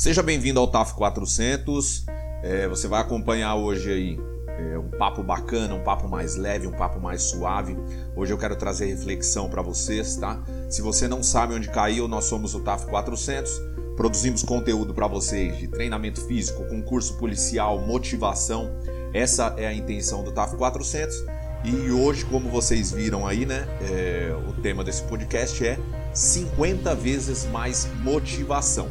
Seja bem-vindo ao TAF 400. É, você vai acompanhar hoje aí é, um papo bacana, um papo mais leve, um papo mais suave. Hoje eu quero trazer reflexão para vocês, tá? Se você não sabe onde caiu, nós somos o TAF 400. Produzimos conteúdo para vocês de treinamento físico, concurso policial, motivação. Essa é a intenção do TAF 400. E hoje, como vocês viram aí, né? É, o tema desse podcast é 50 vezes mais motivação.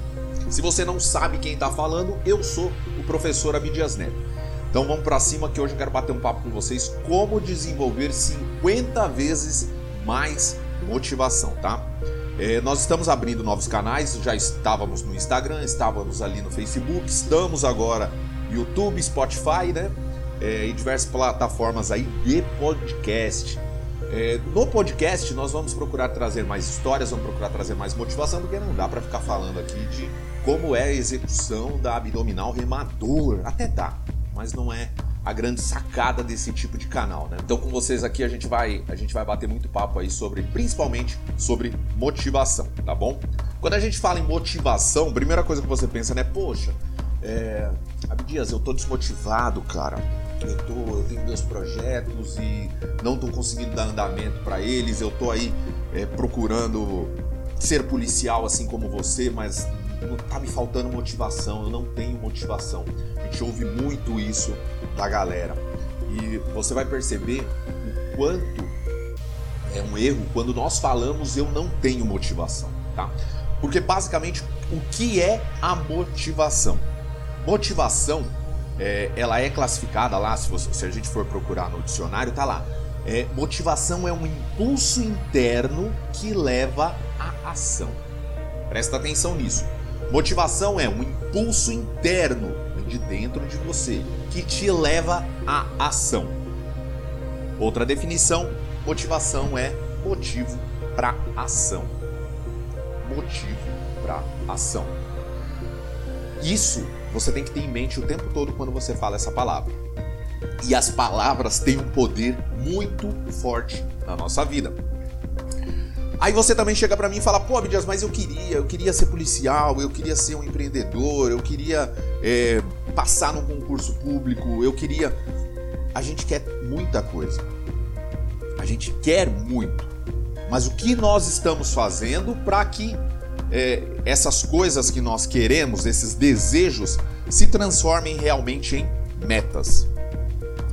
Se você não sabe quem está falando, eu sou o professor Abidias Neto. Então vamos para cima que hoje eu quero bater um papo com vocês como desenvolver 50 vezes mais motivação, tá? É, nós estamos abrindo novos canais, já estávamos no Instagram, estávamos ali no Facebook, estamos agora YouTube, Spotify, né? É, e diversas plataformas aí de podcast. É, no podcast nós vamos procurar trazer mais histórias, vamos procurar trazer mais motivação, porque não dá para ficar falando aqui de como é a execução da abdominal remador. Até dá, mas não é a grande sacada desse tipo de canal, né? Então com vocês aqui a gente vai a gente vai bater muito papo aí sobre principalmente sobre motivação, tá bom? Quando a gente fala em motivação, primeira coisa que você pensa, né? Poxa, é, Abdias, eu tô desmotivado, cara eu, tô, eu tenho meus projetos e não estou conseguindo dar andamento para eles, eu estou aí é, procurando ser policial assim como você, mas tá me faltando motivação, eu não tenho motivação. A gente ouve muito isso da galera. E você vai perceber o quanto é um erro quando nós falamos eu não tenho motivação, tá? Porque basicamente o que é a motivação? Motivação é, ela é classificada lá, se, você, se, a gente for procurar no dicionário, tá lá. É, motivação é um impulso interno que leva à ação. Presta atenção nisso. Motivação é um impulso interno de dentro de você que te leva à ação. Outra definição: motivação é motivo para ação. Motivo para ação. Isso você tem que ter em mente o tempo todo quando você fala essa palavra. E as palavras têm um poder muito forte na nossa vida. Aí você também chega para mim e fala, pô, Abdias, mas eu queria, eu queria ser policial, eu queria ser um empreendedor, eu queria é, passar num concurso público, eu queria. A gente quer muita coisa. A gente quer muito. Mas o que nós estamos fazendo para que é, essas coisas que nós queremos, esses desejos, se transformem realmente em metas.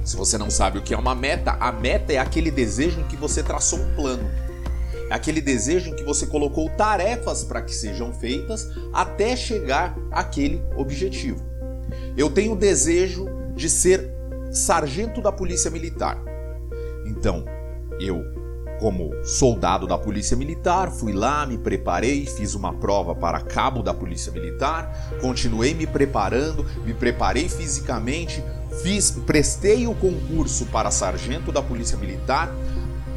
Se você não sabe o que é uma meta, a meta é aquele desejo em que você traçou um plano. É aquele desejo em que você colocou tarefas para que sejam feitas até chegar àquele objetivo. Eu tenho o desejo de ser sargento da Polícia Militar. Então, eu como soldado da Polícia Militar, fui lá, me preparei, fiz uma prova para cabo da Polícia Militar, continuei me preparando, me preparei fisicamente, fiz, prestei o concurso para sargento da Polícia Militar,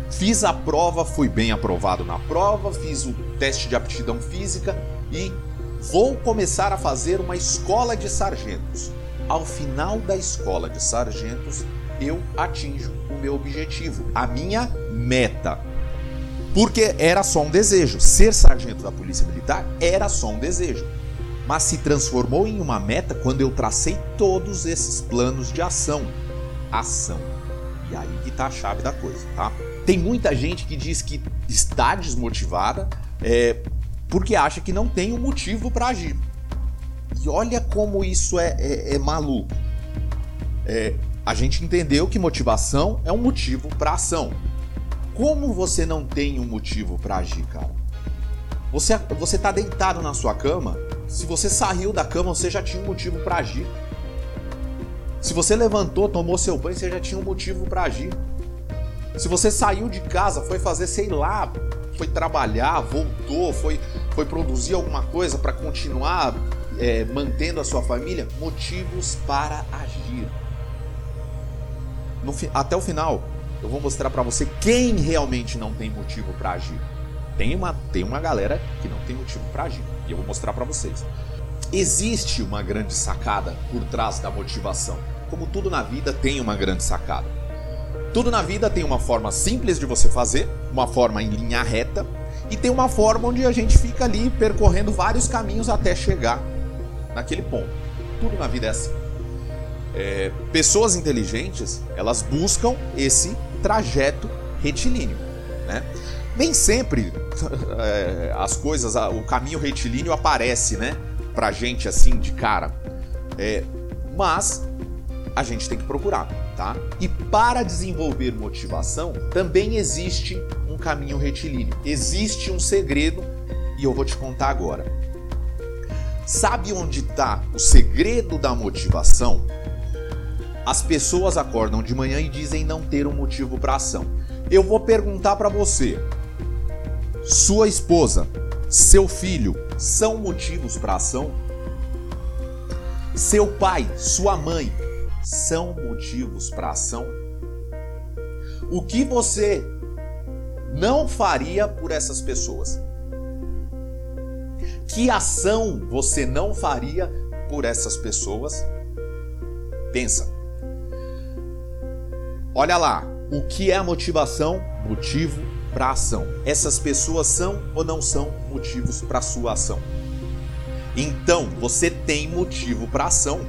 fiz a prova, fui bem aprovado na prova, fiz o teste de aptidão física e vou começar a fazer uma escola de sargentos. Ao final da escola de sargentos, eu atinjo meu objetivo, a minha meta. Porque era só um desejo. Ser sargento da Polícia Militar era só um desejo. Mas se transformou em uma meta quando eu tracei todos esses planos de ação. Ação. E aí que tá a chave da coisa, tá? Tem muita gente que diz que está desmotivada é, porque acha que não tem um motivo para agir. E olha como isso é, é, é maluco. É, a gente entendeu que motivação é um motivo para ação. Como você não tem um motivo para agir, cara? Você você tá deitado na sua cama, se você saiu da cama, você já tinha um motivo para agir. Se você levantou, tomou seu banho, você já tinha um motivo para agir. Se você saiu de casa, foi fazer, sei lá, foi trabalhar, voltou, foi, foi produzir alguma coisa para continuar é, mantendo a sua família, motivos para agir no, até o final, eu vou mostrar para você quem realmente não tem motivo para agir. Tem uma, tem uma galera que não tem motivo para agir. E eu vou mostrar para vocês. Existe uma grande sacada por trás da motivação. Como tudo na vida tem uma grande sacada. Tudo na vida tem uma forma simples de você fazer, uma forma em linha reta, e tem uma forma onde a gente fica ali percorrendo vários caminhos até chegar naquele ponto. Tudo na vida é assim. É, pessoas inteligentes, elas buscam esse trajeto retilíneo, né? Nem sempre é, as coisas, o caminho retilíneo aparece, né? Pra gente assim de cara. É, mas a gente tem que procurar, tá? E para desenvolver motivação, também existe um caminho retilíneo. Existe um segredo e eu vou te contar agora. Sabe onde está o segredo da motivação? As pessoas acordam de manhã e dizem não ter um motivo para ação. Eu vou perguntar para você: sua esposa, seu filho são motivos para ação? Seu pai, sua mãe são motivos para ação? O que você não faria por essas pessoas? Que ação você não faria por essas pessoas? Pensa. Olha lá, o que é a motivação? Motivo para ação. Essas pessoas são ou não são motivos para sua ação? Então, você tem motivo para ação.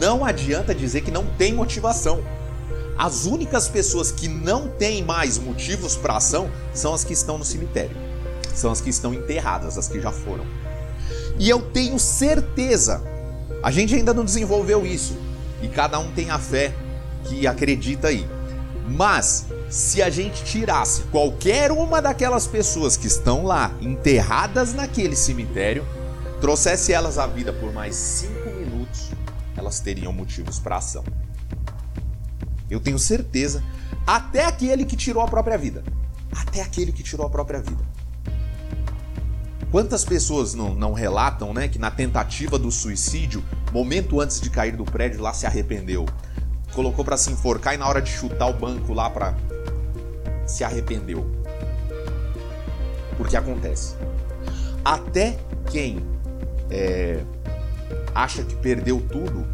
Não adianta dizer que não tem motivação. As únicas pessoas que não têm mais motivos para ação são as que estão no cemitério. São as que estão enterradas, as que já foram. E eu tenho certeza, a gente ainda não desenvolveu isso. E cada um tem a fé que acredita aí. Mas se a gente tirasse qualquer uma daquelas pessoas que estão lá enterradas naquele cemitério, trouxesse elas à vida por mais cinco minutos, elas teriam motivos para ação. Eu tenho certeza, até aquele que tirou a própria vida. Até aquele que tirou a própria vida. Quantas pessoas não, não relatam né, que na tentativa do suicídio, momento antes de cair do prédio, lá se arrependeu? Colocou para se enforcar e na hora de chutar o banco lá para se arrependeu. Porque acontece. Até quem é, acha que perdeu tudo,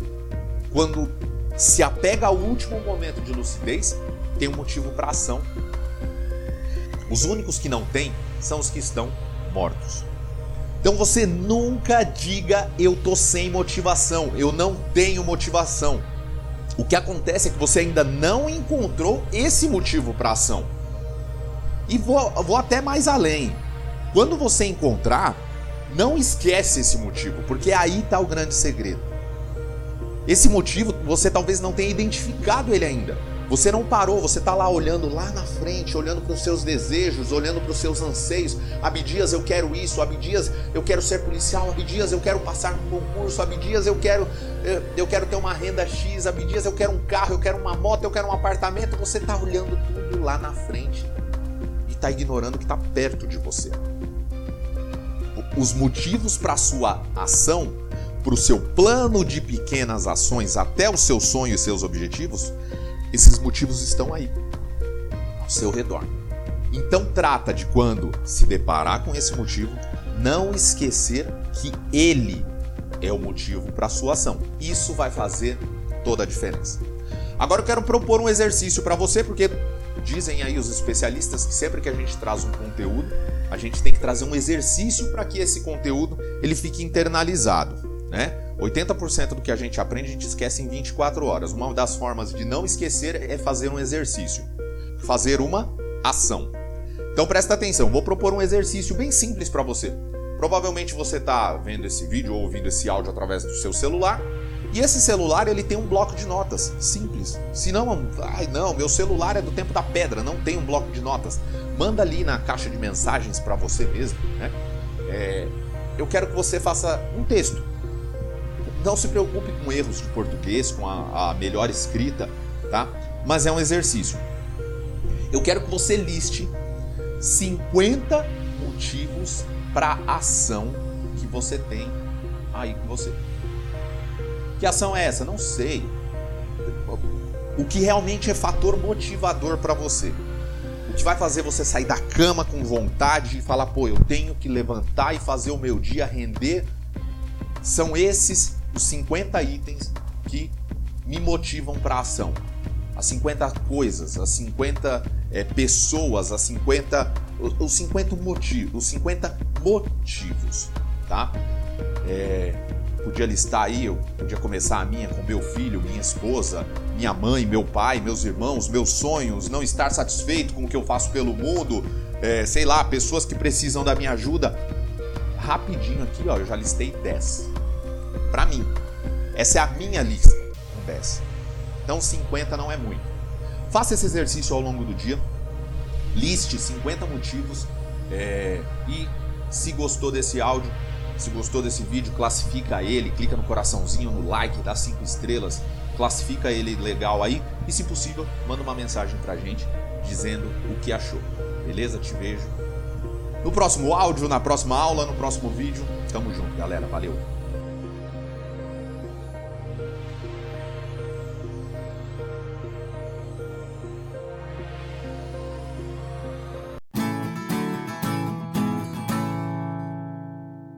quando se apega ao último momento de lucidez, tem um motivo para ação. Os únicos que não têm são os que estão mortos. Então você nunca diga eu tô sem motivação, eu não tenho motivação. O que acontece é que você ainda não encontrou esse motivo para ação. E vou, vou até mais além. Quando você encontrar, não esquece esse motivo, porque aí está o grande segredo. Esse motivo você talvez não tenha identificado ele ainda. Você não parou, você está lá olhando lá na frente, olhando para os seus desejos, olhando para os seus anseios. Abdias, eu quero isso. Abdias, eu quero ser policial. Abdias, eu quero passar no concurso. Abdias, eu quero, eu quero ter uma renda X. Abdias, eu quero um carro, eu quero uma moto, eu quero um apartamento. Você está olhando tudo lá na frente e está ignorando o que está perto de você. Os motivos para sua ação, para o seu plano de pequenas ações até o seu sonho e seus objetivos, esses motivos estão aí, ao seu redor. Então trata de quando se deparar com esse motivo, não esquecer que ele é o motivo para a sua ação. Isso vai fazer toda a diferença. Agora eu quero propor um exercício para você, porque dizem aí os especialistas que sempre que a gente traz um conteúdo, a gente tem que trazer um exercício para que esse conteúdo ele fique internalizado, né? 80% do que a gente aprende a gente esquece em 24 horas. Uma das formas de não esquecer é fazer um exercício, fazer uma ação. Então presta atenção, vou propor um exercício bem simples para você. Provavelmente você está vendo esse vídeo ou ouvindo esse áudio através do seu celular. E esse celular ele tem um bloco de notas, simples. Se não, ai não, meu celular é do tempo da pedra, não tem um bloco de notas. Manda ali na caixa de mensagens para você mesmo, né? É, eu quero que você faça um texto não se preocupe com erros de português, com a, a melhor escrita, tá? Mas é um exercício. Eu quero que você liste 50 motivos para ação que você tem aí com você. Que ação é essa? Não sei. O que realmente é fator motivador para você? O que vai fazer você sair da cama com vontade e falar, pô, eu tenho que levantar e fazer o meu dia render? São esses os 50 itens que me motivam para a ação. As 50 coisas, as 50 é, pessoas, as 50 os 50 motivos, os 50 motivos, tá? É, podia listar aí, eu podia começar a minha com meu filho, minha esposa, minha mãe, meu pai, meus irmãos, meus sonhos, não estar satisfeito com o que eu faço pelo mundo, é, sei lá, pessoas que precisam da minha ajuda. Rapidinho aqui, ó, eu já listei 10. Para mim. Essa é a minha lista com 10. Então 50 não é muito. Faça esse exercício ao longo do dia. Liste 50 motivos é, e se gostou desse áudio, se gostou desse vídeo, classifica ele, clica no coraçãozinho, no like, dá 5 estrelas, classifica ele legal aí e, se possível, manda uma mensagem pra gente dizendo o que achou. Beleza? Te vejo no próximo áudio, na próxima aula, no próximo vídeo. Tamo junto, galera. Valeu!